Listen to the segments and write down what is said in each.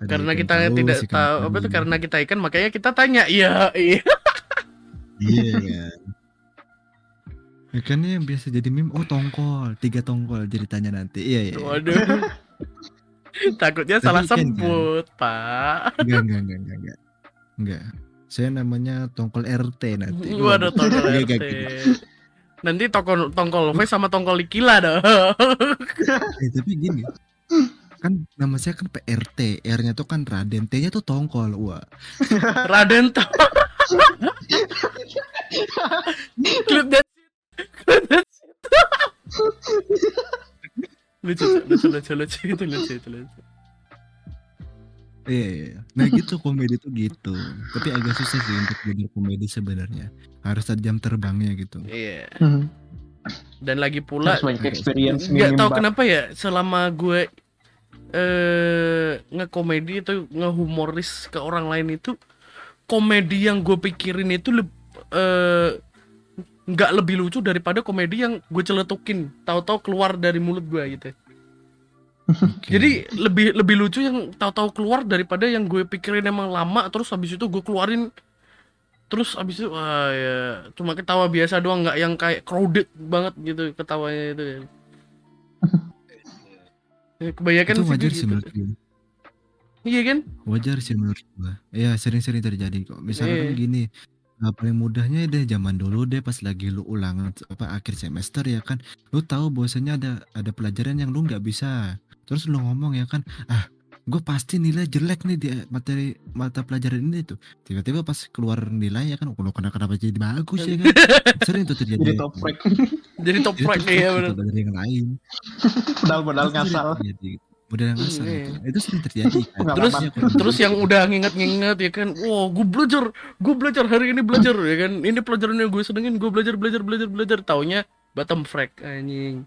Ada karena kita paus, tidak ikan tahu apa itu karena kita ikan makanya kita tanya iya iya Iya kan. Ikannya yang biasa jadi meme, oh tongkol, tiga tongkol jadi tanya nanti. Iya iya. waduh takutnya Tapi salah kan? sebut pak Enggak enggak enggak enggak enggak. Enggak. Saya namanya tongkol RT nanti. waduh tongkol RT nanti tongkol tongkol sama tongkol Likila dong Eh, tapi gini. Kan nama saya kan PRT, R-nya tuh kan Raden, T-nya tuh tongkol. Wah. Raden to Clip that lucu lucu lucu lucu itu lucu itu lucu Iya, iya, iya. Nah gitu komedi tuh gitu. Tapi agak susah sih untuk jadi komedi sebenarnya. Harus ada jam terbangnya gitu. iya Hmm. dan lagi pula nggak tahu kenapa ya selama gue eh ngekomedi atau ngehumoris ke orang lain itu komedi yang gue pikirin itu leb- eh, nggak lebih lucu daripada komedi yang gue celetukin tahu-tahu keluar dari mulut gue gitu Oke. jadi lebih lebih lucu yang tahu-tahu keluar daripada yang gue pikirin emang lama terus habis itu gue keluarin terus habis itu wah ya cuma ketawa biasa doang nggak yang kayak crowded banget gitu ketawanya itu ya. Ya, kebanyakan itu wajar gue sih gitu. menurut gue. iya kan Wajar sih menurut gua. Iya sering-sering terjadi kok. Misalnya Iya. gini, nah, paling mudahnya deh zaman dulu deh pas lagi lu ulangan apa akhir semester ya kan, lu tahu bahwasanya ada ada pelajaran yang lu nggak bisa. Terus lu ngomong ya kan, ah gue pasti nilai jelek nih di materi mata pelajaran ini tuh. Tiba-tiba pas keluar nilai ya kan, kalau kenapa kenapa jadi bagus ya kan. Sering tuh terjadi. Jadi top rank. jadi top Jadi rank ya gitu bener dari yang lain. Modal-modal Itu sering ngasal. Modal yang ngasal Iya. itu. Itu sering terjadi kan. Terus terus yang udah nginget-nginget ya kan wow gue belajar gue belajar hari ini belajar ya kan ini pelajaran yang gue senengin gue belajar belajar belajar belajar taunya bottom frag anjing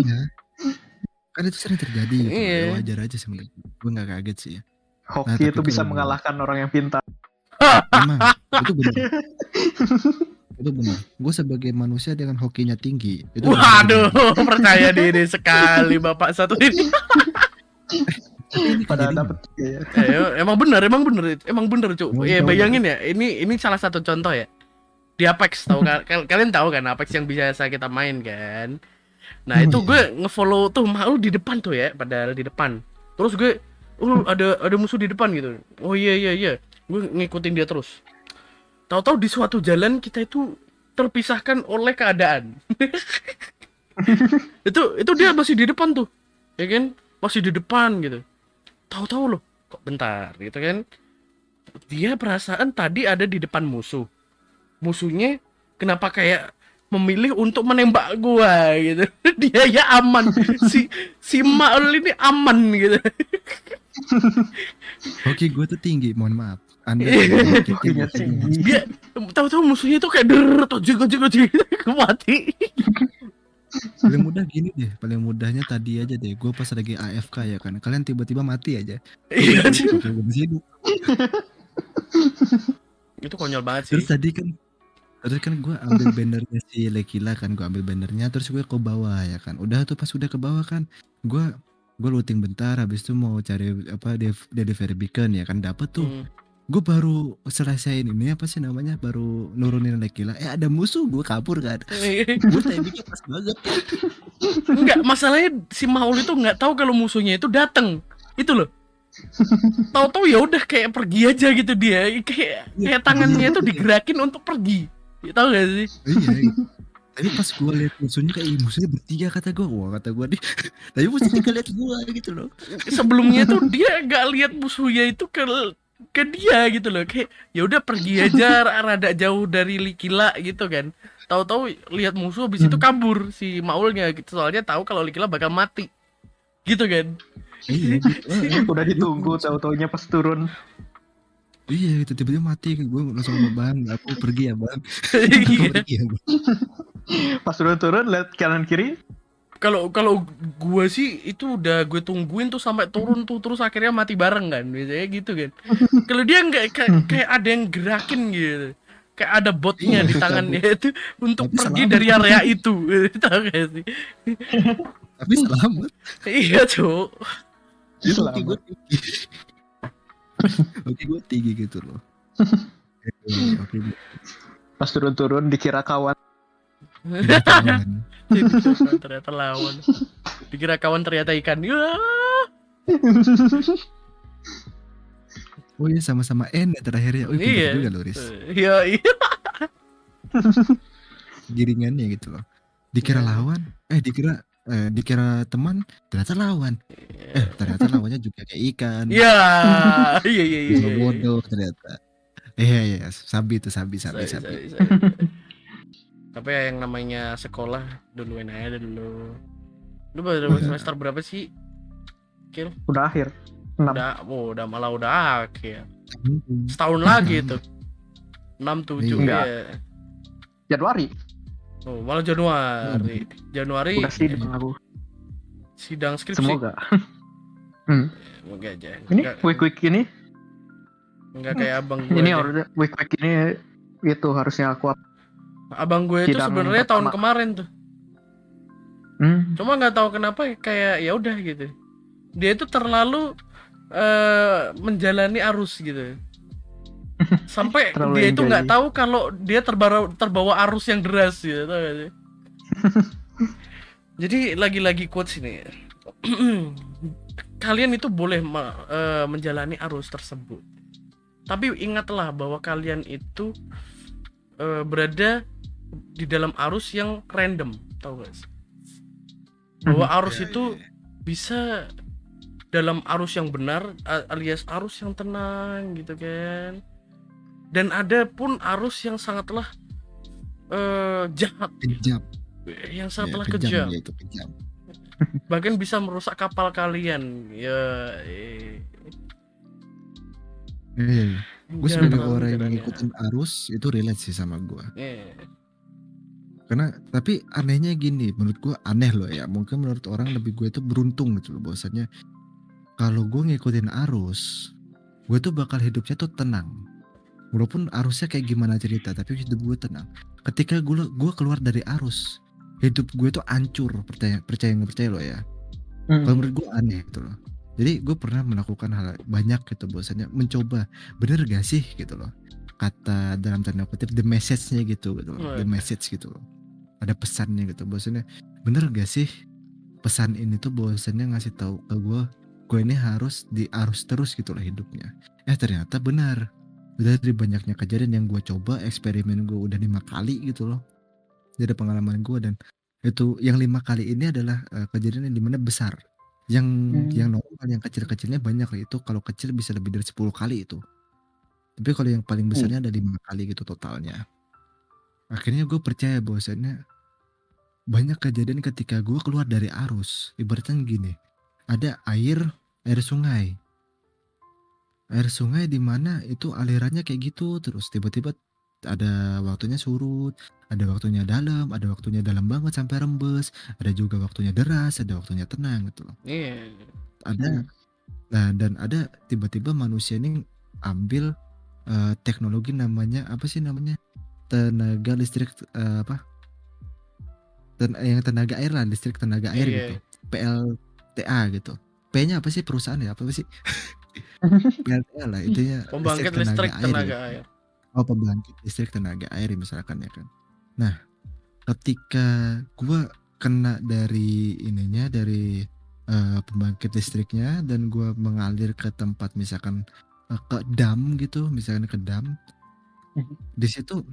iya kan itu sering terjadi gitu Iya. Ya, wajar aja sih menurut gue Gue nggak kaget sih ya. Hoki Nah, itu bisa mengalahkan orang yang pintar. emang itu benar. Itu benar. Gue sebagai manusia dengan hokinya tinggi itu waduh percaya diri sekali bapak satu ini. Ini Pada dapat ya. Eh, emang bener emang bener emang bener cuk. Ya bayangin ya ini ini salah satu contoh ya. Di Apex tahu kan? Kal- kalian tahu kan Apex yang biasa kita main kan nah itu gue ngefollow tuh mau di depan tuh ya padahal di depan. Terus gue oh ada ada musuh di depan gitu. Oh iya iya iya. Gue ngikutin dia terus. Tahu-tahu di suatu jalan kita itu terpisahkan oleh keadaan. Itu itu dia masih di depan tuh ya kan? Masih di depan gitu. Tahu-tahu loh kok bentar gitu kan? Dia perasaan tadi ada di depan musuh. Musuhnya kenapa kayak memilih untuk menembak gua gitu. Dia ya aman. Si si Maul ini aman gitu. Hoki gue tuh tinggi mohon maaf. Anda Iya. tinggi. dia tahu-tahu musuhnya itu kayak der tojek tojek tojek gue mati. Paling mudah gini deh paling mudahnya tadi aja deh. Gue pas lagi AFK ya kan. Kalian tiba-tiba mati aja. Iya. Oke, gue masih hidup. itu konyol banget sih. Terus tadi kan terus kan gue ambil bannernya si Lekila kan gue ambil bannernya terus gue ke bawah ya kan udah tuh pas udah ke bawah kan gue gue looting bentar habis itu mau cari apa dev- delivery beacon ya kan dapet tuh Hmm. gue baru selesaiin ini apa sih namanya baru nurunin Lekila eh ada musuh gue kabur kan gue timingnya pas banget Enggak, masalahnya si Maul itu nggak tahu kalau musuhnya itu dateng. Itu loh. Tahu-tahu ya udah kayak pergi aja gitu dia. Kayak kayak tangannya itu digerakin untuk pergi. Ya, tahu gak sih? iya gitu. tapi pas gue liat musuhnya kayak "Ih, musuhnya bertiga kata gue wah kata gue nih tapi musuhnya gak liat gue gitu loh Sebelumnya tuh dia nggak lihat musuhnya itu ke ke dia gitu loh. Kayak ya udah pergi aja rada jauh dari Likila gitu kan. Tahu-tahu lihat musuh habis itu kabur si Maulnya gitu. Soalnya tahu kalau Likila bakal mati. Gitu kan. iya gitu. Udah ditunggu tahu-taunya pas turun. Iya gitu. Tiba-tiba mati. Gue langsung ngomong bang aku pergi ya bang. Iya. pergi ya bang. Pas turun-turun lihat kanan kiri. kalau kalau gua sih itu udah gue tungguin tuh sampai turun tuh terus akhirnya mati bareng kan. Biasanya gitu kan. Kalau dia nggak kayak, kayak ada yang gerakin gitu. Kayak ada botnya di tangannya itu untuk Tapi pergi selamat. dari area itu. Tahu gak sih? Tapi selamat. Iya cuk. Itu Selamat. oke gue tinggi gitu loh Pas turun-turun dikira kawan. ternyata lawan. Dikira kawan ternyata ikan. Ya. oh iya sama-sama N ya terakhirnya oh iya juga loh Riz Iya, iya. giringannya gitu loh dikira Iya. lawan eh dikira eh, dikira teman ternyata lawan eh ternyata lawannya juga kayak ikan Iya, iya, iya, iya. Bisa iya. bodoh ternyata iya iya sabi itu sabi sabi Sorry, sabi sorry, sorry. Tapi ya yang namanya sekolah duluin aja dulu. Lu baru Iya. semester berapa sih? Udah akhir. Enam. Udah, oh, udah malah udah akhir. Hmm. Setahun lagi itu. 6 7 Iya. ya. Januari. Oh, malah Januari. Januari Udah sidang aku. sidang skripsi. Semoga. Enggak aja. Ini Enggak, week week ini, enggak kayak abang gue. ini harusnya week week ini itu harusnya aku. up- Abang gue itu sebenarnya tahun pertama. kemarin tuh. Hmm. Cuma nggak tahu kenapa kayak ya udah gitu. Dia itu terlalu eh menjalani arus gitu. Sampai Terlalu dia itu nggak tahu kalau dia terbawa terbawa arus yang deras gitu. tau gak sih? Jadi lagi-lagi quotes ini. kalian itu boleh me- eh, menjalani arus tersebut. Tapi ingatlah bahwa kalian itu eh, berada di dalam arus yang random, tahu gak sih? Bahwa arus Ya, itu bisa dalam arus yang benar alias arus yang tenang gitu kan. Dan ada pun arus yang sangatlah eh, jahat, kejam. Yang Ya, sangatlah kejam kejam, ya itu kejam. Bahkan bisa merusak kapal kalian. Ya, eh, Iya, gue jangan sebagai terlalu orang yang ya. ngikutin arus itu relate sih sama gue Iya. karena tapi anehnya gini menurut gue aneh loh ya. Mungkin menurut orang lebih gue itu beruntung gitu loh bahwasanya kalau gue ngikutin arus gue tuh bakal hidupnya tuh tenang walaupun arusnya kayak gimana cerita tapi hidup gue tenang. Ketika gue gue keluar dari arus hidup gue tuh hancur percaya percaya nggak percaya lo ya. Hmm. kalau menurut gue aneh gitu loh. Jadi gue pernah melakukan hal banyak gitu bahwasanya mencoba bener gak sih? gitu loh. Kata dalam tanda kutip the message-nya gitu gitu loh. the message gitu loh. Ada pesannya gitu bahwasanya bener gak sih? Pesan ini tuh bahwasanya ngasih tahu ke gue gue ini harus di arus terus gitu loh hidupnya. Eh ternyata benar dari banyaknya kejadian yang gue coba eksperimen gue udah lima kali gitu loh. Dari pengalaman gue dan itu yang lima kali ini adalah eh, kejadian yang di mana besar. Yang Hmm. yang normal yang kecil-kecilnya banyak lah. Itu kalau kecil bisa lebih dari 10 kali itu. Tapi kalau yang paling besarnya ada lima kali gitu totalnya. Akhirnya gue percaya bahwasannya banyak kejadian ketika gue keluar dari arus. Ibaratnya gini ada air air sungai air sungai di mana itu alirannya kayak gitu terus tiba-tiba ada waktunya surut ada waktunya dalam ada waktunya dalam banget sampai rembes ada juga waktunya deras ada waktunya tenang gitu loh. Iya. ada nah dan ada tiba-tiba manusia ini ambil eh, teknologi namanya apa sih namanya? Tenaga listrik eh, apa? Ten yang tenaga air lah listrik tenaga air Iya. gitu. PLTA gitu. P-nya apa sih? Perusahaan ya? Apa sih PLTA lah intinya Pembangkit listrik air tenaga gitu. air. Oh pembangkit listrik tenaga air misalkan ya kan. Nah ketika gua kena dari ininya dari eh, pembangkit listriknya dan gua mengalir ke tempat misalkan eh, ke dam gitu misalkan ke dam di situ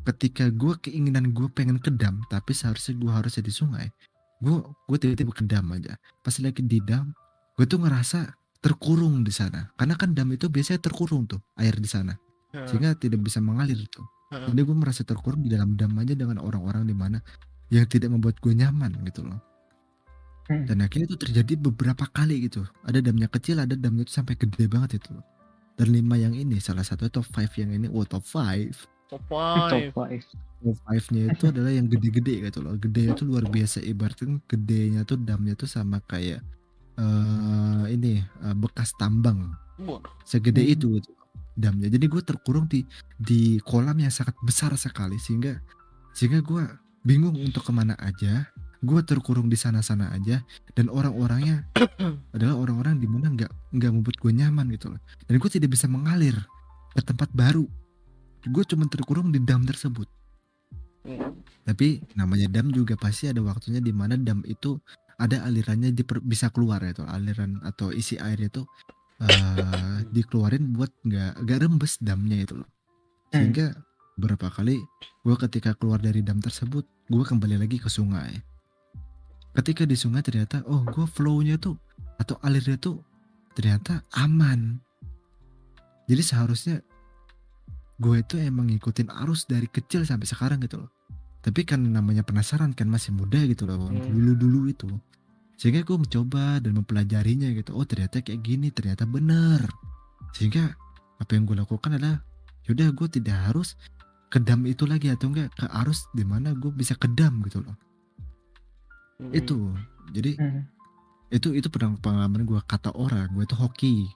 ketika gua keinginan gue pengen ke dam tapi seharusnya gua harusnya di sungai gue gue tiba-tiba ke dam aja pas lagi di dam gue tuh ngerasa terkurung di sana karena kan dam itu biasanya terkurung tuh air di sana sehingga tidak bisa mengalir tuh. Jadi gue merasa terkurung di dalam dam aja dengan orang-orang di mana yang tidak membuat gue nyaman gitu loh. Hmm. Dan akhirnya itu terjadi beberapa kali gitu. Ada damnya kecil, ada damnya itu sampai gede banget itu. loh. Dan lima yang ini salah satu top 5 yang ini, oh top 5 Top Top five. five. Top 5-nya itu adalah yang gede-gede gitu loh. Gede itu luar biasa ibaratnya gedenya tuh damnya tuh sama kayak eh ini eh, bekas tambang. Segede Hmm. itu gitu damnya. Jadi gue terkurung di di kolam yang sangat besar sekali sehingga sehingga gue bingung untuk ke mana aja. Gue terkurung di sana-sana aja dan orang-orangnya adalah orang-orang di mana nggak nggak membuat gue nyaman gitu loh. Dan gue tidak bisa mengalir ke tempat baru. Gue cuma terkurung di dam tersebut. Hmm. tapi namanya dam juga pasti ada waktunya di mana dam itu ada alirannya diper- bisa keluar ya tuh. Aliran atau isi air itu eh, dikeluarin buat nggak nggak rembes damnya itu loh. Hmm. sehingga beberapa kali gue ketika keluar dari dam tersebut gue kembali lagi ke sungai. Ketika di sungai ternyata oh gue flownya tuh atau alirnya tuh ternyata aman. Jadi seharusnya gue itu emang ngikutin arus dari kecil sampai sekarang gitu loh. Tapi kan namanya penasaran kan masih muda gitu loh Hmm. dulu dulu itu sehingga gue mencoba dan mempelajarinya gitu oh ternyata kayak gini ternyata bener sehingga apa yang gue lakukan adalah yaudah gue tidak harus ke dam itu lagi atau enggak ke arus di mana gue bisa ke dam gitu loh Hmm. itu jadi Hmm. itu itu pernah pengalaman gue kata orang gue itu hoki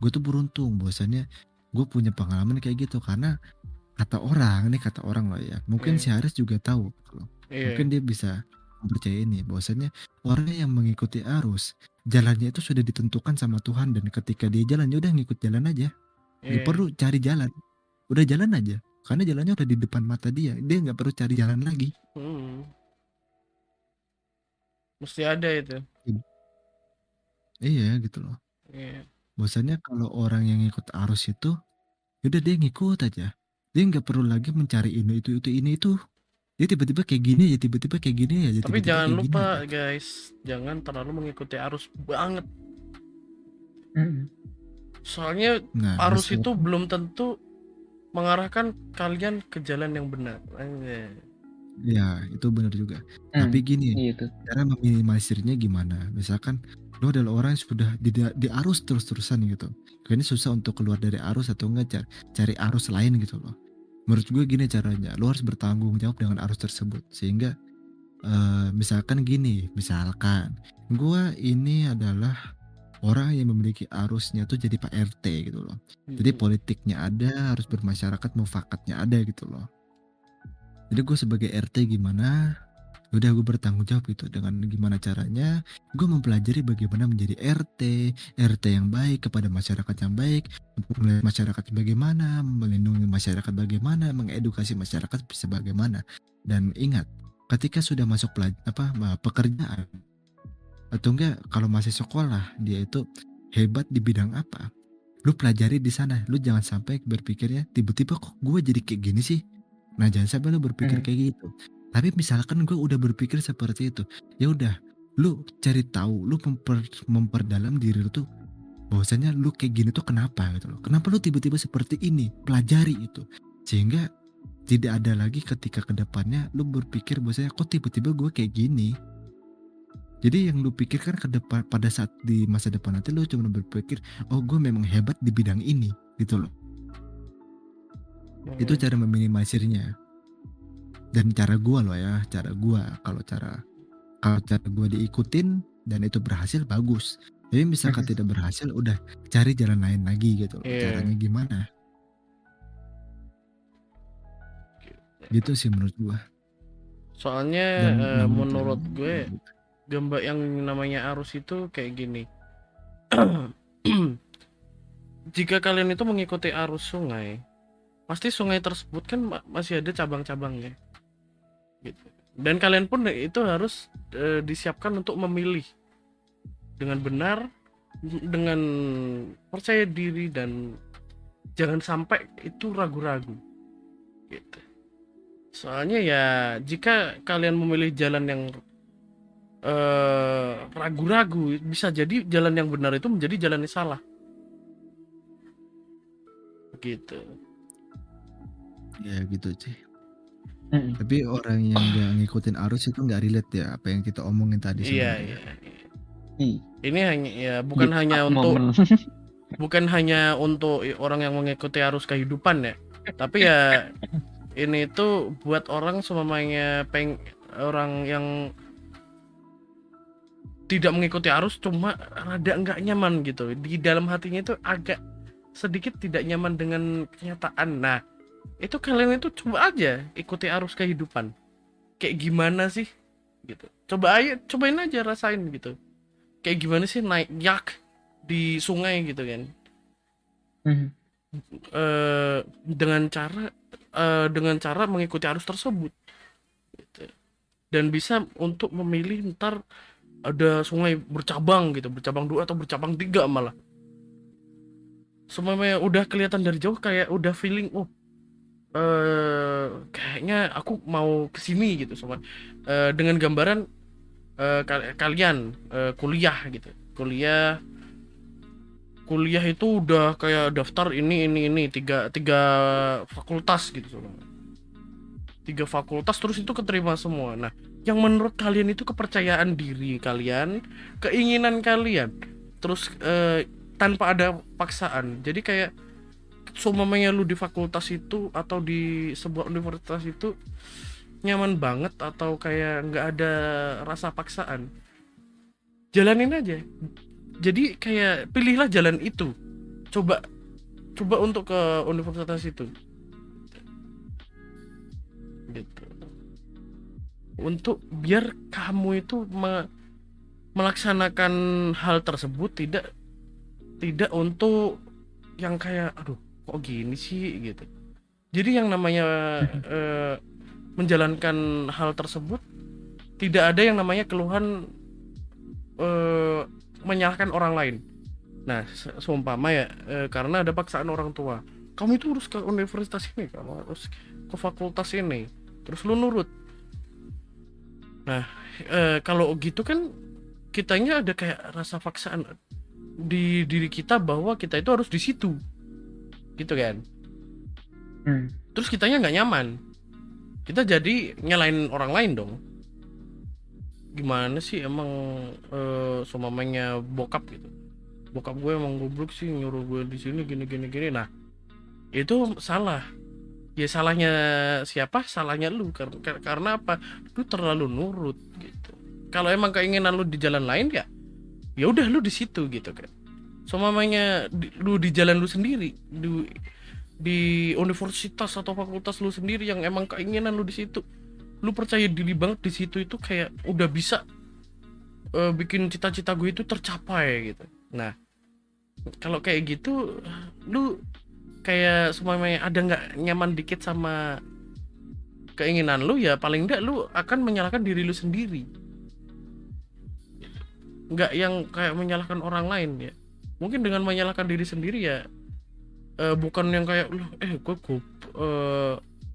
gue tuh beruntung bahwasannya gue punya pengalaman kayak gitu karena kata orang ini kata orang loh ya mungkin Iya. si Haris juga tahu gitu loh. Iya. mungkin dia bisa mempercayai ini bahwasannya orang yang mengikuti arus jalannya itu sudah ditentukan sama Tuhan dan ketika dia jalan ya udah ngikut jalan aja Iya. Nggak perlu cari jalan udah jalan aja karena jalannya udah di depan mata dia dia nggak perlu cari jalan lagi Hmm. Mesti ada itu. iya gitu loh Iya. Bosannya kalau orang yang ikut arus itu, yaudah dia ngikut aja. Dia nggak perlu lagi mencari ini itu itu ini itu. Dia tiba-tiba kayak gini ya, tiba-tiba kayak gini ya. Tapi tiba-tiba jangan kayak gini lupa aja. guys, jangan terlalu mengikuti arus banget. Hmm. Soalnya Nah, arus masalah- itu belum tentu mengarahkan kalian ke jalan yang benar. Ya, itu benar juga. Hmm. Tapi gini, tuh. cara meminimalisirnya gimana? Misalkan lo adalah orang yang sudah di, di arus terus-terusan gitu. Kayaknya susah untuk keluar dari arus atau enggak cari, cari arus lain gitu loh. Menurut gue gini caranya, lo harus bertanggung jawab dengan arus tersebut. Sehingga eh, misalkan gini, misalkan gue ini adalah orang yang memiliki arusnya tuh jadi Pak RT gitu loh. Jadi Hmm. politiknya ada, harus bermasyarakat, mufakatnya ada gitu loh. Jadi gue sebagai RT gimana? Udah gue bertanggung jawab gitu dengan gimana caranya gue mempelajari bagaimana menjadi RT, RT yang baik kepada masyarakat yang baik, melihat masyarakat bagaimana, melindungi masyarakat bagaimana, mengedukasi masyarakat bisa bagaimana. Dan ingat, ketika sudah masuk pelaj apa pekerjaan atau enggak kalau masih sekolah dia itu hebat di bidang apa, lu pelajari di sana. Lu jangan sampai berpikirnya tiba-tiba kok gue jadi kayak gini sih. Nah jangan sampai lu berpikir Hmm. kayak gitu. Tapi misalkan gue udah berpikir seperti itu, ya udah, lu cari tahu, lu memper, memperdalam diri lu tuh bahwasanya lu kayak gini tuh kenapa gitu loh. Kenapa lu tiba-tiba seperti ini? Pelajari itu. Sehingga tidak ada lagi ketika ke depannya lu berpikir bahwasanya kok tiba-tiba gue kayak gini. Jadi yang lu pikirkan ke depan pada saat di masa depan nanti lu cuma berpikir, oh gue memang hebat di bidang ini gitu loh. Itu Hmm. cara meminimalisirnya. Dan cara gua loh ya, cara gua kalau cara kalau cara gua diikutin dan itu berhasil bagus. Tapi misalkan Mhm. tidak berhasil udah cari jalan lain lagi gitu. loh. Iya. Caranya gimana? Gitu sih menurut gua. Soalnya Dan namanya menurut cara- gue gambar yang namanya arus itu kayak gini. Jika kalian itu mengikuti arus sungai, pasti sungai tersebut kan ma- masih ada cabang-cabangnya. Gitu. Dan kalian pun itu harus eh, disiapkan untuk memilih dengan benar, dengan percaya diri dan jangan sampai itu ragu-ragu. Gitu. Soalnya ya jika kalian memilih jalan yang eh, ragu-ragu bisa jadi jalan yang benar itu menjadi jalan yang salah gitu Ya gitu sih. Hmm. Tapi orang yang nggak ngikutin arus itu nggak relate ya apa yang kita omongin tadi iya sebenarnya. iya iya. Ih, ini hanya ya bukan di hanya untuk bukan hanya untuk orang yang mengikuti arus kehidupan ya tapi ya ini tuh buat orang semuanya peng orang yang tidak mengikuti arus cuma rada nggak nyaman gitu di dalam hatinya itu agak sedikit tidak nyaman dengan kenyataan nah itu kalian itu coba aja ikuti arus kehidupan. Kayak gimana sih? Gitu. Coba aja cobain aja rasain gitu. Kayak gimana sih naik yak di sungai gitu kan? Mhm. eh dengan cara eh, dengan cara mengikuti arus tersebut. Gitu. dan bisa untuk memilih ntar ada sungai bercabang gitu. Bercabang dua atau bercabang tiga malah. Semuanya udah kelihatan dari jauh kayak udah feeling oh eh kayaknya aku mau ke sini gitu sama Eh, dengan gambaran eh, kal- kalian eh, kuliah gitu. Kuliah kuliah itu udah kayak daftar ini ini ini tiga tiga fakultas gitu soalnya. tiga fakultas terus itu keterima semua. Nah yang menurut kalian itu kepercayaan diri kalian keinginan kalian terus eh, tanpa ada paksaan. Jadi kayak semuanya lu di fakultas itu atau di sebuah universitas itu nyaman banget atau kayak nggak ada rasa paksaan? Jalanin aja. Jadi kayak pilihlah jalan itu. Coba coba untuk ke universitas itu. Gitu. Untuk biar kamu itu me- melaksanakan hal tersebut tidak tidak untuk yang kayak aduh kok gini sih gitu. Jadi yang namanya eh, menjalankan hal tersebut tidak ada yang namanya keluhan eh, menyalahkan orang lain. Nah se- seumpama ya eh, karena ada paksaan orang tua. Kamu itu harus ke universitas ini kamu harus ke fakultas ini. Terus lu nurut. Nah eh, kalau gitu kan kitanya ada kayak rasa paksaan di diri kita bahwa kita itu harus di situ gitu kan. Hmm. terus kitanya nggak nyaman. Kita jadi nyalain orang lain dong. Gimana sih emang eh semamanya bokap gitu? Bokap gue emang goblok sih nyuruh gue di sini gini gini gini. Nah itu salah. Ya salahnya siapa? Salahnya lu. Karena karena apa? Lu terlalu nurut gitu. Kalau emang keinginan lu di jalan lain ya ya udah lu di situ gitu kan semamanya di- lu di jalan lu sendiri di di universitas atau fakultas lu sendiri yang emang keinginan lu di situ. Lu percaya diri banget di situ itu kayak udah bisa eh, bikin cita-cita gue itu tercapai gitu. Nah kalau kayak gitu lu kayak semuanya ada nggak nyaman dikit sama keinginan lu? Ya paling enggak lu akan menyalahkan diri lu sendiri. Nggak yang kayak menyalahkan orang lain ya mungkin dengan menyalahkan diri sendiri ya eh, bukan yang kayak "Loh, eh gue gob eh,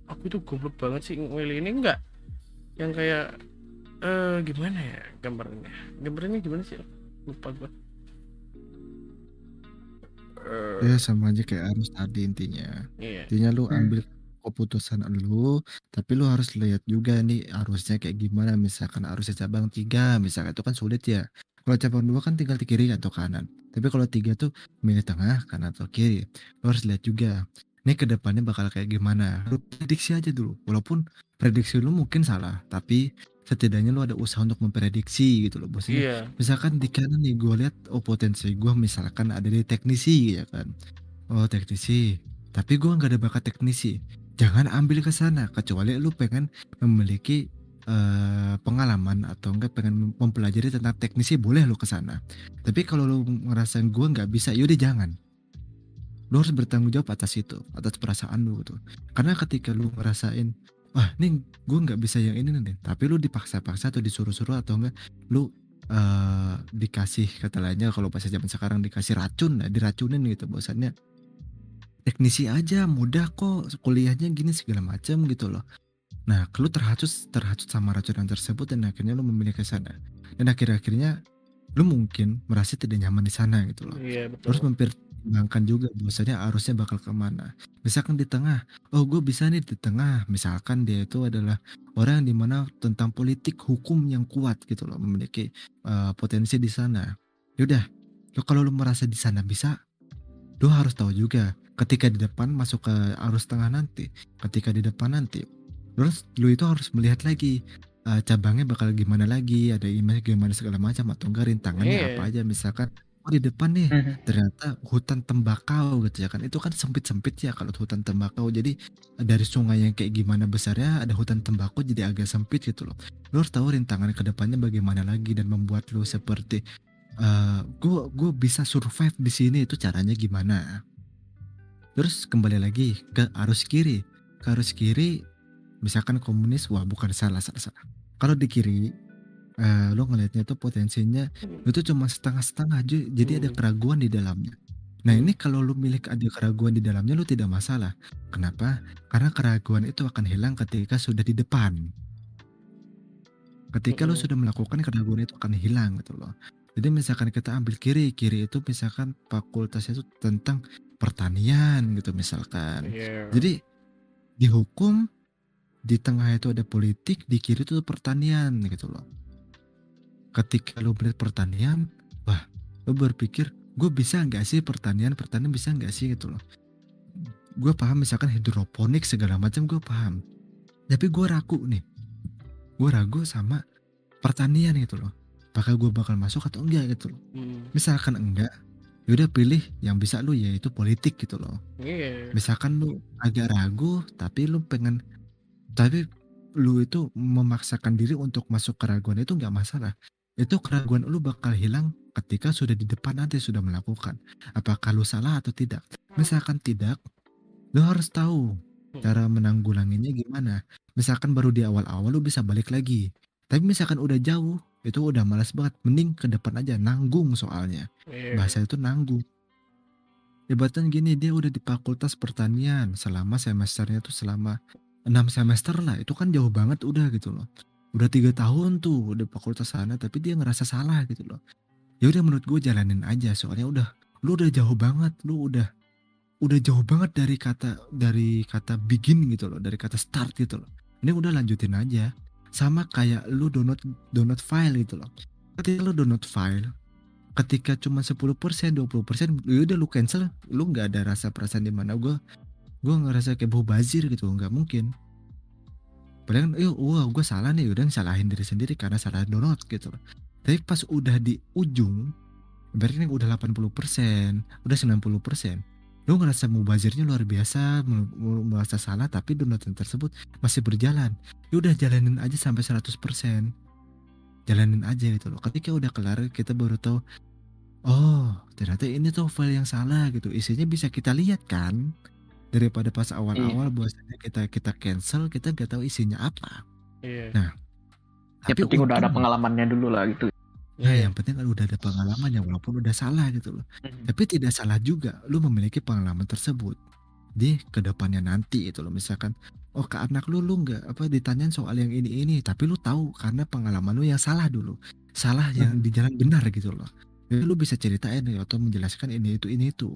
aku itu goblok banget sih milih ini enggak yang kayak eh gimana ya gambarnya gambarnya gimana sih lupa gue Eh, Ya sama aja kayak harus tadi intinya. iya Intinya lu Hmm. ambil keputusan lu, tapi lu harus lihat juga nih arusnya kayak gimana. Misalkan arusnya cabang tiga, misalkan itu kan sulit ya. Kalau cabang dua kan tinggal di kiri atau kanan. Tapi kalau tiga tuh milih tengah, kanan atau kiri. Lu harus lihat juga. Ini ke depannya bakal kayak gimana. Lu prediksi aja dulu. Walaupun prediksi lu mungkin salah, tapi setidaknya lu ada usaha untuk memprediksi gitu loh. Maksudnya iya misalkan di kanan nih gue lihat oh potensi gue misalkan ada di teknisi ya kan oh teknisi tapi gue nggak ada bakat teknisi jangan ambil ke sana kecuali lu pengen memiliki eh, pengalaman atau enggak pengen mempelajari tentang teknisi boleh lu ke sana. Tapi kalau lu ngerasa gue nggak bisa yaudah jangan. Lu harus bertanggung jawab atas itu atas perasaan lu tuh karena ketika lu ngerasain wah nih gue nggak bisa yang ini nih. Tapi lu dipaksa-paksa atau disuruh-suruh atau enggak lu eh dikasih kata lainnya kalau bahasa zaman sekarang dikasih racun nah, diracunin gitu bosannya teknisi aja mudah kok kuliahnya gini segala macam gitu loh nah lu terhasut terhasut sama racunan tersebut dan akhirnya lu memilih ke sana. Dan akhir-akhirnya lu mungkin merasa tidak nyaman di sana gitu loh. Iya terus betul mempertimbangkan juga bahwasanya arusnya bakal ke mana. Misalkan di tengah oh gue bisa nih di tengah. Misalkan dia itu adalah orang yang di mana tentang politik hukum yang kuat gitu loh memiliki eh, potensi di sana. Yaudah lo kalau lo merasa di sana bisa lo harus tahu juga ketika di depan masuk ke arus tengah nanti ketika di depan nanti terus lo itu harus melihat lagi eh, cabangnya bakal gimana lagi ada image gimana segala macam atau enggak rintangannya Iya. apa aja. Misalkan oh di depan nih Mhm. ternyata hutan tembakau gitu ya kan. Itu kan sempit-sempit ya kalau hutan tembakau. Jadi dari sungai yang kayak gimana besarnya ada hutan tembakau jadi agak sempit gitu loh. Lo harus tahu rintangan ke depannya bagaimana lagi dan membuat lo seperti gue gue bisa survive di sini. Itu caranya gimana? Terus kembali lagi ke arus kiri. Ke arus kiri misalkan komunis wah bukan salah salah salah kalau di kiri eh, lo ngelihatnya itu potensinya itu cuma setengah-setengah aja jadi ada Hmm. keraguan di dalamnya nah Hmm. ini kalau lu milik ada keraguan di dalamnya lu tidak masalah kenapa karena keraguan itu akan hilang ketika sudah di depan ketika lu Mm-mm. sudah melakukan keraguan itu akan hilang gitu loh jadi misalkan kita ambil kiri kiri itu misalkan fakultasnya itu tentang pertanian gitu misalkan Iya. jadi di hukum di tengah itu ada politik, di kiri itu pertanian gitu loh. Ketika lu melihat pertanian, wah, lu berpikir gue bisa nggak sih pertanian, pertanian bisa nggak sih gitu loh. Gue paham misalkan hidroponik segala macam gue paham. Tapi gue ragu nih, gue ragu sama pertanian gitu loh. Apakah gue bakal masuk atau enggak gitu loh. Hmm. Misalkan enggak, yaudah pilih yang bisa lu yaitu politik gitu loh Iya. misalkan lu agak ragu tapi lu pengen tapi lu itu memaksakan diri untuk masuk keraguan itu nggak masalah. Itu keraguan lu bakal hilang ketika sudah di depan nanti sudah melakukan. Apakah lu salah atau tidak? Misalkan tidak lu harus tahu cara menanggulanginya gimana. Misalkan baru di awal-awal lu bisa balik lagi. Tapi misalkan udah jauh itu udah malas banget. Mending ke depan aja nanggung soalnya. Iya. bahasa itu nanggung. Ibaratnya gini dia udah di fakultas pertanian selama semesternya tuh selama enam semester lah itu kan jauh banget udah gitu loh. Udah tiga tahun tuh di fakultas sana tapi dia ngerasa salah gitu loh. Ya udah menurut gue jalanin aja soalnya udah lu udah jauh banget lu udah udah jauh banget dari kata dari kata begin gitu loh dari kata start gitu loh. Ini udah lanjutin aja sama kayak lu download download file gitu loh. Ketika lu download file ketika cuma 10% 20% ya udah lu cancel lu nggak ada rasa perasaan di mana gue gue ngerasa kayak bau bazir gitu nggak mungkin. Padahal yuk wah gue salah nih. Udah salahin diri sendiri karena salah download gitu tapi pas udah di ujung berarti udah 80% udah 90% lu ngerasa mau bazirnya luar biasa merasa salah tapi downloadan tersebut masih berjalan. Ya udah jalanin aja sampai 100% jalanin aja gitu loh. Ketika udah kelar kita baru tahu oh ternyata ini tuh file yang salah gitu. Isinya bisa kita lihat kan daripada pas awal-awal bahwasanya kita kita cancel kita nggak tahu isinya apa Iya. Nah, Ya penting udah ada pengalamannya dulu lah gitu. Nah, Iya. yang penting kan udah ada pengalamannya walaupun udah salah gitu loh. Mhm. Tapi tidak salah juga lu memiliki pengalaman tersebut di ke depannya nanti itu loh. Misalkan oh ke anak lu lu nggak apa ditanyain soal yang ini ini tapi lu tahu karena pengalaman lu yang salah dulu. Salah yang di jalan benar gitu loh. Jadi lu bisa ceritain ya, atau menjelaskan ini itu ini itu.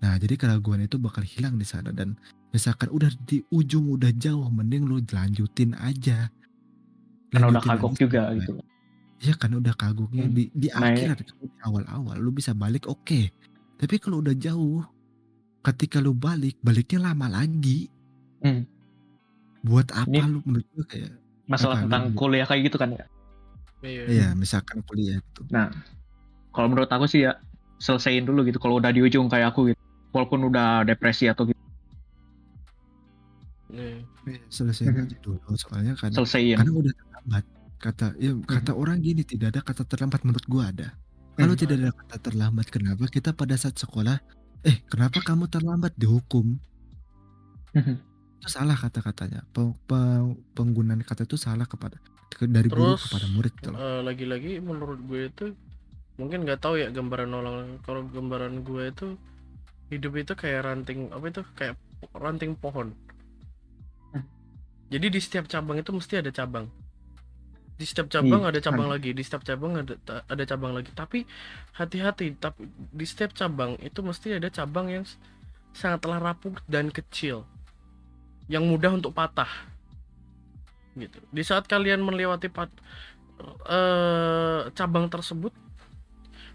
Nah, jadi keraguan itu bakal hilang di sana dan misalkan udah di ujung udah jauh mending lu lanjutin aja. Karena udah Lanjutin kagok aja juga sampai- gitu. Iya kan udah kagoknya Hmm. di di Nah, di awal-awal lu bisa balik oke. Tapi kalau udah jauh ketika lu balik baliknya lama lagi. Hmm. Buat apa Ini- lu menurut gue kayak Masalah Apa, tentang lu- kuliah kayak gitu kan ya. Iya. ya misalkan kuliah gitu. Kalau menurut aku sih ya selesaiin dulu gitu. Kalau udah di ujung kayak aku gitu. Walaupun udah depresi atau gitu, Iya. Selesaiin Mhm. aja dulu soalnya kan selesaiin. karena udah terlambat. Kata ya Hmm. kata orang gini tidak ada kata terlambat menurut gua ada. Kalau Hmm. tidak ada kata terlambat kenapa kita pada saat sekolah eh kenapa kamu terlambat dihukum? Mhm. Itu salah kata-katanya. Pe- pe- penggunaan kata itu salah kepada ke- dari guru Terus, kepada murid gitu loh. Eh, lagi-lagi menurut gue itu mungkin nggak tahu ya gambaran orang kalau gambaran gue itu hidup itu kayak ranting apa itu kayak ranting pohon. Hmm. jadi di setiap cabang itu mesti ada cabang. Di setiap cabang Iya, ada cabang kan. lagi di setiap cabang ada ada cabang lagi. Tapi hati-hati tapi di setiap cabang itu mesti ada cabang yang sangatlah rapuh dan kecil. Yang mudah untuk patah. Gitu. Di saat kalian melewati pat, eh, cabang tersebut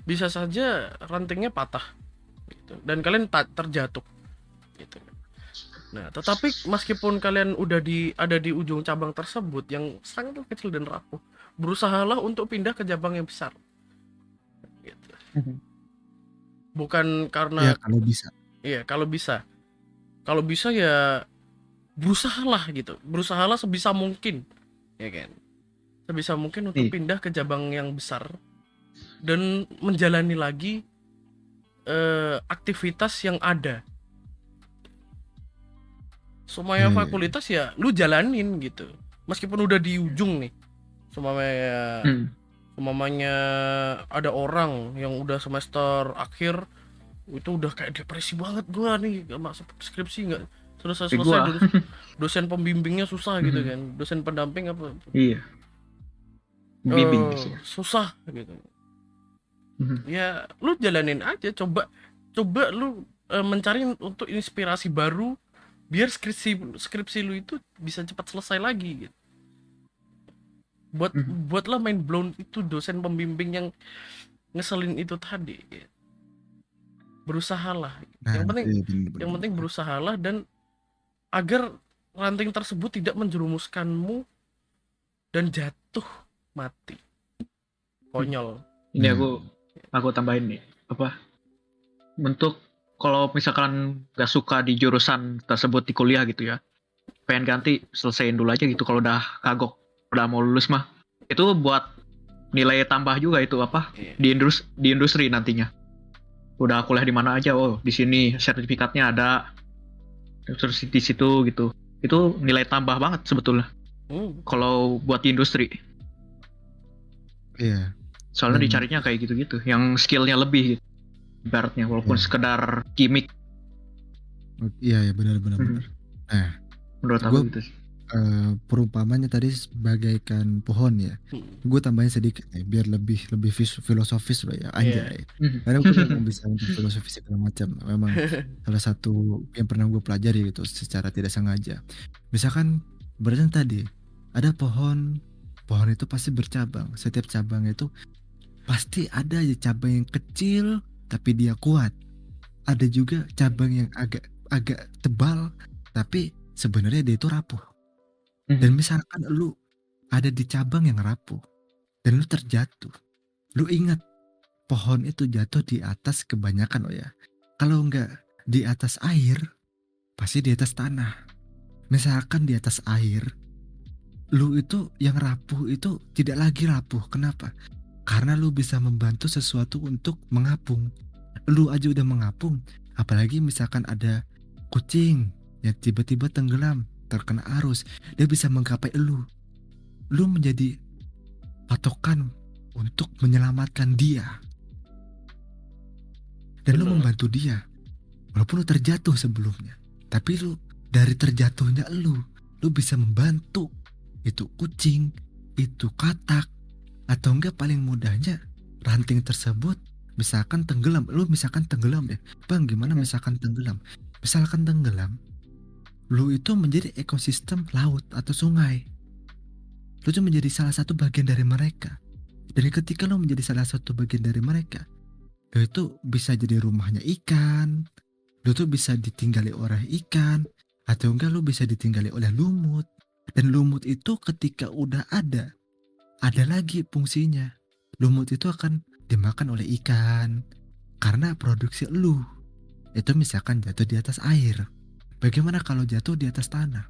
bisa saja rantingnya patah gitu. dan kalian tak terjatuh gitu nah tetapi meskipun kalian udah di ada di ujung cabang tersebut yang sangat kecil dan rapuh berusahalah untuk pindah ke cabang yang besar gitu Mhm. bukan karena ya kalau bisa Iya, kalau bisa. Kalau bisa ya berusahalah gitu. Berusahalah sebisa mungkin. Ya kan? Sebisa mungkin untuk Iya. pindah ke cabang yang besar dan menjalani lagi eh, aktivitas yang ada. Semuanya iya. fakultas ya lu jalanin gitu. Meskipun udah di ujung nih. Semuanya Hmm. Umpamanya ada orang yang udah semester akhir itu udah kayak depresi banget gua nih gak masuk skripsi nggak selesai selesai dosen, dosen pembimbingnya susah gitu Mhm. kan dosen pendamping apa Iya. Biasanya. susah gitu Mhm. ya lu jalanin aja coba coba lu eh, mencari untuk inspirasi baru biar skripsi skripsi lu itu bisa cepat selesai lagi gitu buat Mhm. buatlah main blown itu dosen pembimbing yang ngeselin itu tadi gitu. berusahalah nah yang penting iya, bener, bener, yang penting berusahalah dan agar ranting tersebut tidak menjerumuskanmu dan jatuh mati konyol Ini Hmm. aku aku tambahin nih apa untuk kalau misalkan nggak suka di jurusan tersebut di kuliah gitu ya pengen ganti selesaiin dulu aja gitu kalau udah kagok udah mau lulus mah. Itu buat nilai tambah juga itu apa Iya. di industri di industri nantinya. Udah kuliah di mana aja oh di sini sertifikatnya ada terus di situ gitu. Itu nilai tambah banget sebetulnya. Hmm, kalau buat di industri. Iya soalnya Hmm. dicarinya kayak gitu-gitu yang skillnya lebih gitu ibaratnya walaupun Hmm. sekedar gimmick iya ya benar benar Mhm. benar nah menurut Gua- aku gitu sih eh, perumpamannya tadi bagaikan pohon ya hmm. gue tambahin sedikit ya biar lebih lebih fis- filosofis loh ya anjay Mhm. karena gue memang bisa untuk filosofi segala macam memang salah satu yang pernah gue pelajari gitu secara tidak sengaja misalkan berarti tadi ada pohon pohon itu pasti bercabang setiap cabang itu pasti ada aja cabang yang kecil tapi dia kuat. Ada juga cabang yang agak agak tebal tapi sebenarnya dia itu rapuh. Dan misalkan lu ada di cabang yang rapuh dan lu terjatuh lu ingat pohon itu jatuh di atas kebanyakan oh ya. Kalau enggak di atas air pasti di atas tanah. Misalkan di atas air lu itu yang rapuh itu tidak lagi rapuh. Kenapa karena lu bisa membantu sesuatu untuk mengapung. Lu aja udah mengapung apalagi misalkan ada kucing yang tiba-tiba tenggelam terkena arus dia bisa menggapai lu. Lu menjadi patokan untuk menyelamatkan dia. Dan lu Benar. membantu dia walaupun lu terjatuh sebelumnya. Tapi lu dari terjatuhnya lu lu bisa membantu itu kucing itu katak atau enggak paling mudahnya ranting tersebut misalkan tenggelam. Lu misalkan tenggelam ya. Bang gimana misalkan tenggelam? Misalkan tenggelam lu itu menjadi ekosistem laut atau sungai. Lu tuh menjadi salah satu bagian dari mereka. Dan ketika lu menjadi salah satu bagian dari mereka lu itu bisa jadi rumahnya ikan lu tuh bisa ditinggali oleh ikan atau enggak lu bisa ditinggali oleh lumut. Dan lumut itu ketika udah ada ada lagi fungsinya. Lumut itu akan dimakan oleh ikan karena produksi lu. Itu misalkan jatuh di atas air. Bagaimana kalau jatuh di atas tanah?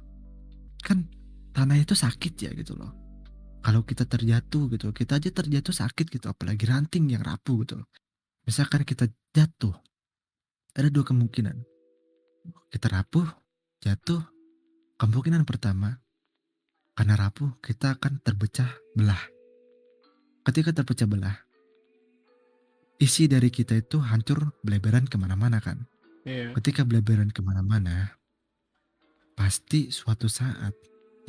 Kan tanah itu sakit ya gitu loh. Kalau kita terjatuh gitu kita aja terjatuh sakit gitu apalagi ranting yang rapuh gitu loh. Misalkan kita jatuh ada dua kemungkinan. Kita rapuh jatuh kemungkinan pertama karena rapuh kita akan terpecah belah. Ketika terpecah belah isi dari kita itu hancur beleberan ke mana-mana kan? Iya. ketika beleberan ke mana-mana pasti suatu saat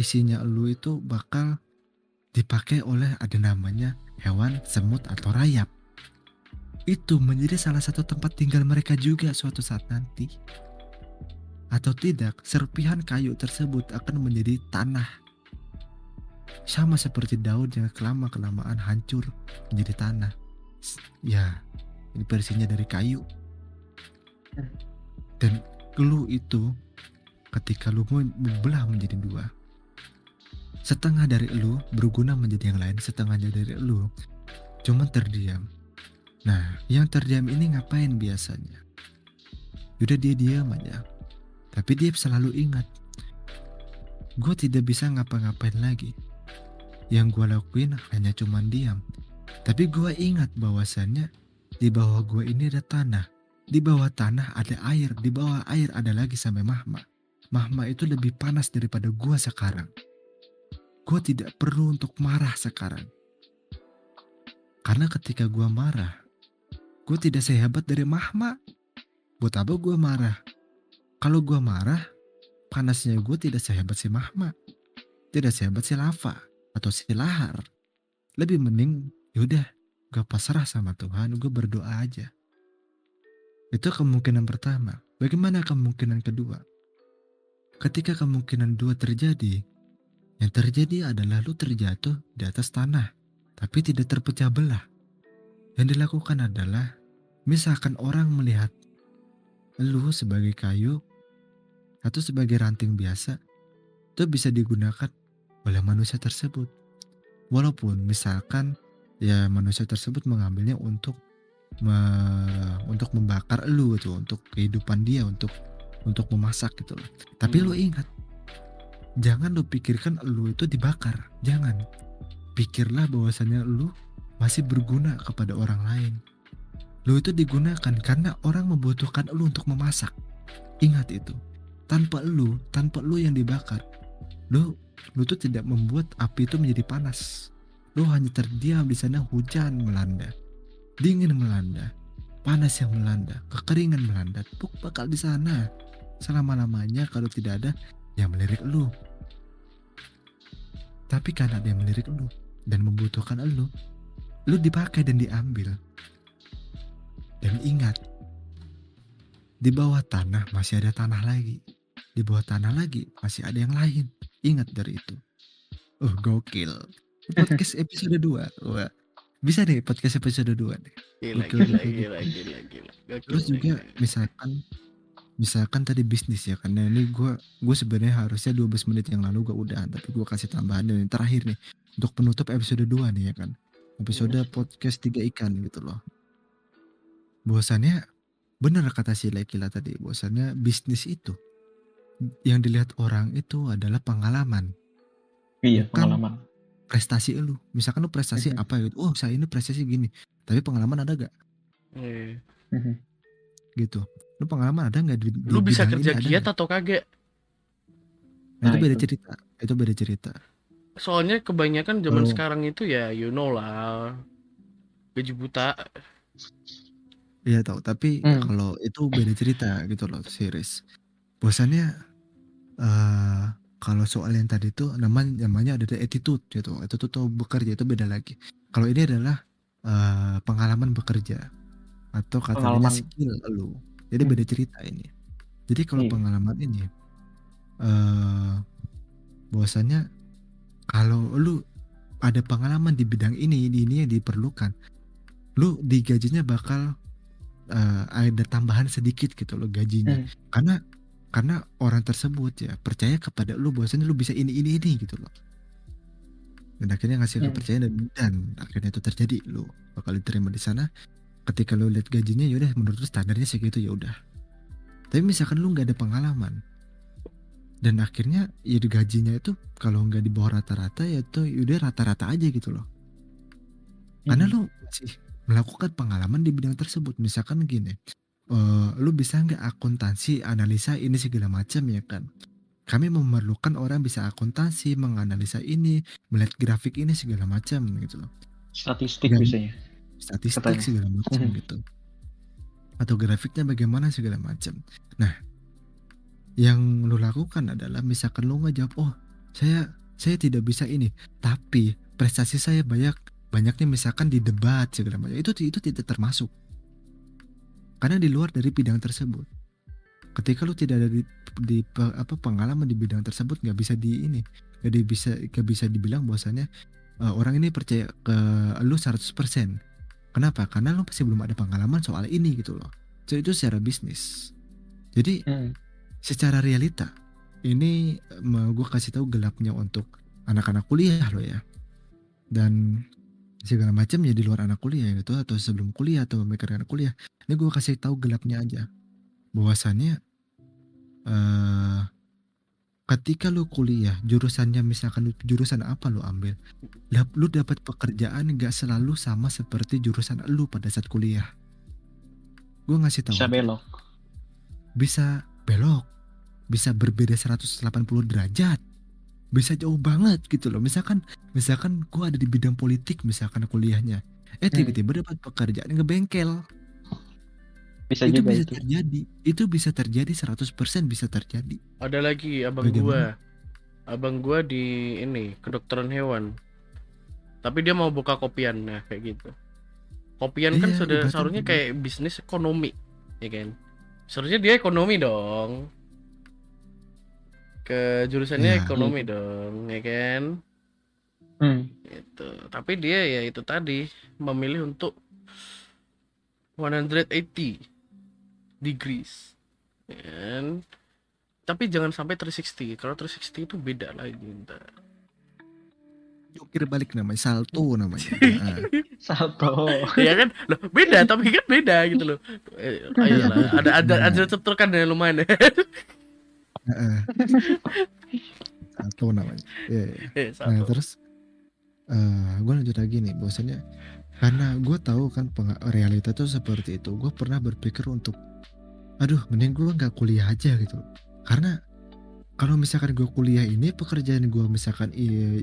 isinya lu itu bakal dipakai oleh ada namanya hewan semut atau rayap. Itu menjadi salah satu tempat tinggal mereka juga suatu saat nanti. Atau tidak serpihan kayu tersebut akan menjadi tanah sama seperti daun yang kelama kelamaan hancur menjadi tanah ya ini versinya dari kayu dan lu itu ketika lu mau membelah menjadi dua setengah dari lu berguna menjadi yang lain setengahnya dari lu cuman terdiam Nah, yang terdiam ini ngapain biasanya? Udah dia diam aja. Tapi dia selalu ingat. Gue tidak bisa ngapa-ngapain lagi. Yang gue lakuin hanya cuman diam. Tapi gue ingat bahwasannya di bawah gue ini ada tanah. Di bawah tanah ada air. Di bawah air ada lagi sampai mahma. Mahma itu lebih panas daripada gue sekarang. Gue tidak perlu untuk marah sekarang. Karena ketika gue marah, gue tidak sehebat dari Mahma. Buat apa gue marah? Kalau gue marah, panasnya gue tidak sehebat si Mahma. Tidak sehebat si Lava atau si Lahar. Lebih mending yaudah gue pasrah sama Tuhan, gue berdoa aja. Itu kemungkinan pertama. Bagaimana kemungkinan kedua? Ketika kemungkinan dua terjadi, yang terjadi adalah lu terjatuh di atas tanah, tapi tidak terpecah belah. Yang dilakukan adalah misalkan orang melihat lu sebagai kayu atau sebagai ranting biasa, itu bisa digunakan oleh manusia tersebut. Walaupun misalkan ya manusia tersebut mengambilnya untuk me, untuk membakar lu tuh, untuk kehidupan dia, untuk untuk memasak gitu loh. Tapi lu ingat, jangan lu pikirkan lu itu dibakar, jangan. Pikirlah bahwasanya lu masih berguna kepada orang lain. Lu itu digunakan karena orang membutuhkan lu untuk memasak. Ingat itu. Tanpa lu, tanpa lu yang dibakar, lu lu tuh tidak membuat api itu menjadi panas. Lu hanya terdiam di sana hujan melanda, dingin melanda, panas yang melanda, kekeringan melanda. Puk bakal di sana selama-lamanya kalau tidak ada yang melirik lu. Tapi karena ada yang melirik lu dan membutuhkan lu, lu dipakai dan diambil. Dan ingat, di bawah tanah masih ada tanah lagi. Di bawah tanah lagi masih ada yang lain. Ingat dari itu. Oh, gokil. Podcast episode 2. Wah. Bisa deh podcast episode 2 deh. Gila, Betul, gila, betul, gila, gila, gila. Gokil, Terus juga gila. misalkan misalkan tadi bisnis ya karena ini gue gue sebenarnya harusnya 12 menit yang lalu gue udah tapi gue kasih tambahan dan yang terakhir nih untuk penutup episode 2 nih ya kan episode podcast tiga ikan gitu loh bahwasannya bener kata si Lekila tadi bahwasannya bisnis itu yang dilihat orang itu adalah pengalaman Iya, Bukan. pengalaman. prestasi lu misalkan lu prestasi Mhm. apa gitu oh saya ini prestasi gini tapi pengalaman ada gak Iya. Mhm. gitu lu pengalaman ada nggak di, di Lu bisa kerja giat atau kagak? Nah, itu Nah, beda itu. cerita itu beda cerita Soalnya kebanyakan zaman Kalau- sekarang itu ya you know lah. Gaji buta. Iya tahu, tapi Hmm. kalau itu beda cerita gitu loh series. Bosannya eh kalau soal yang tadi itu namanya namanya ada attitude gitu. Attitude tuh bekerja itu beda lagi. Kalau ini adalah eh pengalaman bekerja atau katanya Pengalaman. skill lu. Jadi Hmm. beda cerita ini. Jadi kalau Iya. pengalaman ini eh bahwasannya kalau lu ada pengalaman di bidang ini, di ini yang diperlukan, lu digajinya bakal eh, ada tambahan sedikit gitu loh gajinya. Hmm. Karena karena orang tersebut ya percaya kepada lu bahwasanya lu bisa ini ini ini gitu loh. Dan akhirnya ngasih Hmm. kepercayaan dan, dan akhirnya itu terjadi lu bakal diterima di sana. Ketika lu lihat gajinya ya udah menurut lu standarnya segitu ya udah. Tapi misalkan lu nggak ada pengalaman dan akhirnya ya gajinya itu kalau nggak di bawah rata-rata ya tuh udah rata-rata aja gitu loh. Karena Mhm. lu masih melakukan pengalaman di bidang tersebut. Misalkan gini, eh, lu bisa nggak akuntansi, analisa ini segala macam ya kan? Kami memerlukan orang bisa akuntansi, menganalisa ini, melihat grafik ini segala macam gitu loh. statistik Dan- biasanya. Statistik Katanya. segala macam Mhm. gitu. Atau grafiknya bagaimana segala macam. Nah, yang lu lakukan adalah misalkan lu ngejawab, oh saya saya tidak bisa ini, tapi prestasi saya banyak banyaknya misalkan di debat segala macam itu itu tidak termasuk karena di luar dari bidang tersebut. Ketika lu tidak ada di, di apa pengalaman di bidang tersebut nggak bisa di ini nggak di- bisa nggak bisa dibilang bahwasannya eh, orang ini percaya ke lu 100% kenapa? Karena lu masih belum ada pengalaman soal ini gitu loh. So, itu secara bisnis. Jadi Hmm. secara realita ini mau gue kasih tahu gelapnya untuk anak-anak kuliah lo ya. Dan segala macam ya di luar anak kuliah gitu atau sebelum kuliah atau memikirkan anak kuliah. Ini gue kasih tahu gelapnya aja. Bahwasannya eh ketika lu kuliah jurusannya misalkan lu jurusan apa lu ambil lu dapat pekerjaan nggak selalu sama seperti jurusan lu pada saat kuliah gue ngasih tahu Bisa belok. bisa belok bisa berbeda 180 derajat bisa jauh banget gitu loh misalkan misalkan gua ada di bidang politik misalkan kuliahnya eh Hmm. tiba-tiba dapat pekerjaan ngebengkel Bisa itu juga bisa itu. terjadi itu bisa terjadi 100% bisa terjadi Ada lagi abang Bagaimana? gua. Abang gua di ini kedokteran hewan. Tapi dia mau buka kopian nah kayak gitu. Kopian kan Iya, sudah seharusnya gitu. kayak bisnis ekonomi, ya kan? Seharusnya dia ekonomi dong. Ke jurusannya Iya. ekonomi dong, ya kan? Hmm. Gitu. Tapi dia ya itu tadi memilih untuk 180 degrees. Ya kan? Tapi jangan sampai 360. Kalau 360 itu beda lagi. ntar. jokir balik namanya salto namanya Nah, Salto. ya kan? Loh, beda tapi kan beda gitu loh. Eh, ayolah, ada ada ada kan ya lumayan. Salto namanya. Iya, iya. Eh, Nah satu. terus eh gue lanjut lagi nih bahwasannya karena gue tahu kan realita tuh seperti itu gue pernah berpikir untuk aduh mending gue nggak kuliah aja gitu. Karena kalau misalkan gue kuliah ini pekerjaan gue misalkan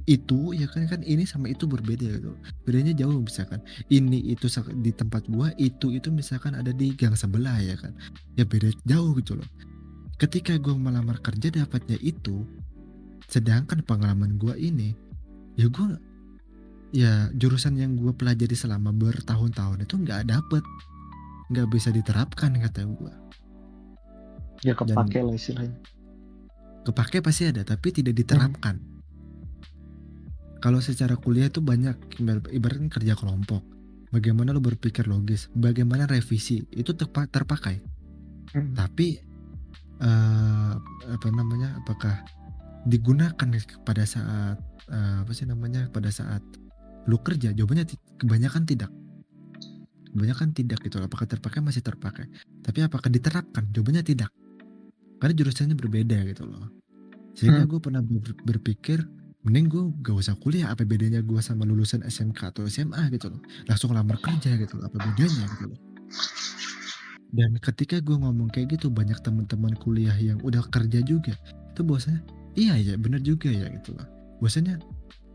itu ya kan kan ini sama itu berbeda gitu. Bedanya jauh misalkan ini itu di tempat gue itu itu misalkan ada di gang sebelah ya kan. Ya beda jauh gitu loh ketika gue melamar kerja dapatnya itu sedangkan pengalaman gue ini ya gue ya jurusan yang gue pelajari selama bertahun-tahun itu nggak dapet. Nggak bisa diterapkan kata gue Ya kepake lah istilahnya. kepake pasti ada tapi tidak diterapkan. Kalau secara kuliah itu banyak ibar- ibaratnya kerja kelompok. Bagaimana lo berpikir logis? Bagaimana revisi? Itu terpakai. Hmm. tapi eh, apa namanya apakah digunakan pada saat eh, apa sih namanya pada saat lu kerja? Jawabannya kebanyakan tidak. Kebanyakan tidak gitu apakah terpakai? Masih terpakai. Tapi apakah diterapkan? Jawabannya tidak. Karena jurusannya berbeda gitu loh. Sehingga Hmm. gue pernah ber- berpikir mending gue gak usah kuliah. Apa bedanya gue sama lulusan SMK atau SMA gitu loh. Langsung lamar kerja gitu loh. Apa bedanya gitu loh dan ketika gue ngomong kayak gitu banyak teman-teman kuliah yang udah kerja juga itu bahwasanya iya ya bener juga ya gitu loh. Bahwasanya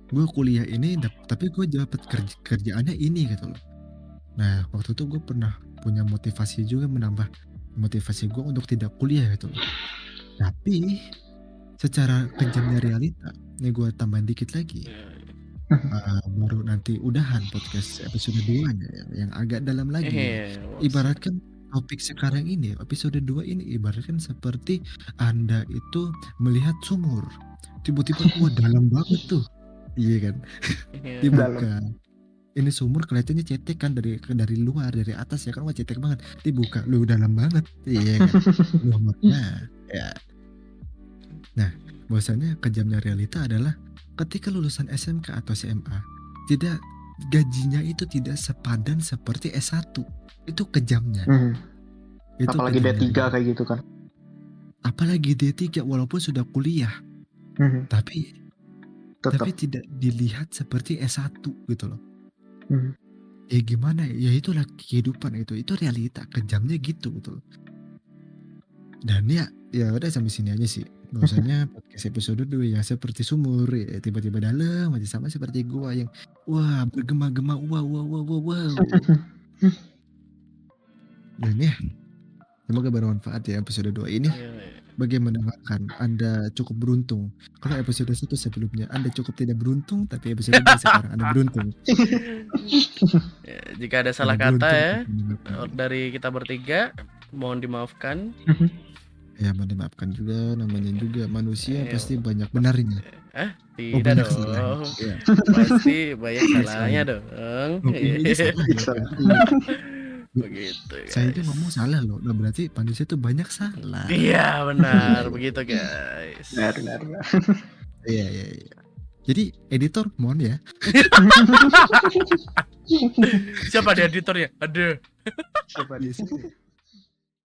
gue kuliah ini tapi gue dapat kerja kerjaannya ini gitu loh. Nah waktu itu gue pernah punya motivasi juga menambah motivasi gue untuk tidak kuliah gitu loh. Tapi secara kejamnya realita nih gue tambahin dikit lagi. Uh, baru nanti udahan podcast episode 2 nya ya, yang agak dalam lagi Eh, ibaratkan topik sekarang ini episode 2 ini ibaratkan seperti anda itu melihat sumur. Tiba-tiba wah dalam banget tuh. Iya kan? Iya. dibuka ini sumur kelihatannya cetek kan dari dari luar dari atas ya kan? Wah cetek banget. Dibuka lu dalam banget. Iya kan? Loh, makanya ya. Nah bahwasannya kejamnya realita adalah ketika lulusan SMK atau SMA tidak gajinya itu tidak sepadan seperti S1 itu kejamnya Hmm. itu Apalagi kejamnya D3 realita. kayak gitu kan. apalagi D3 walaupun sudah kuliah Hmm. tapi Tetap. tapi tidak dilihat seperti S1 gitu loh Hmm. ya gimana ya Ya itulah kehidupan itu itu realita kejamnya gitu gitu loh dan ya ya udah sampai sini aja sih bahwasanya podcast episode 2 yang seperti sumur ya tiba-tiba dalam aja sama seperti gua yang wah bergema-gema wow wow wow wow wow. Dan ya semoga bermanfaat ya episode 2 ini. Iya, iya. bagi yang mendengarkan Anda cukup beruntung. Kalau episode 1 sebelumnya Anda cukup tidak beruntung tapi episode 2 sekarang Anda beruntung. Ya, jika ada salah Anda kata ya dari kita bertiga mohon dimaafkan Ya mohon dimaafkan juga namanya juga manusia Iya. pasti banyak benarnya. eh Oh, tidak banyak dong salahnya. Iya. pasti banyak Iya, salahnya salah. dong Oh, ya, Salah. berarti. begitu Saya itu ngomong salah loh. Nah, berarti manusia itu banyak salah. iya benar begitu guys Benar, benar. Iya iya iya. Jadi editor mohon ya. Siapa ada editornya? Ada. Di sini.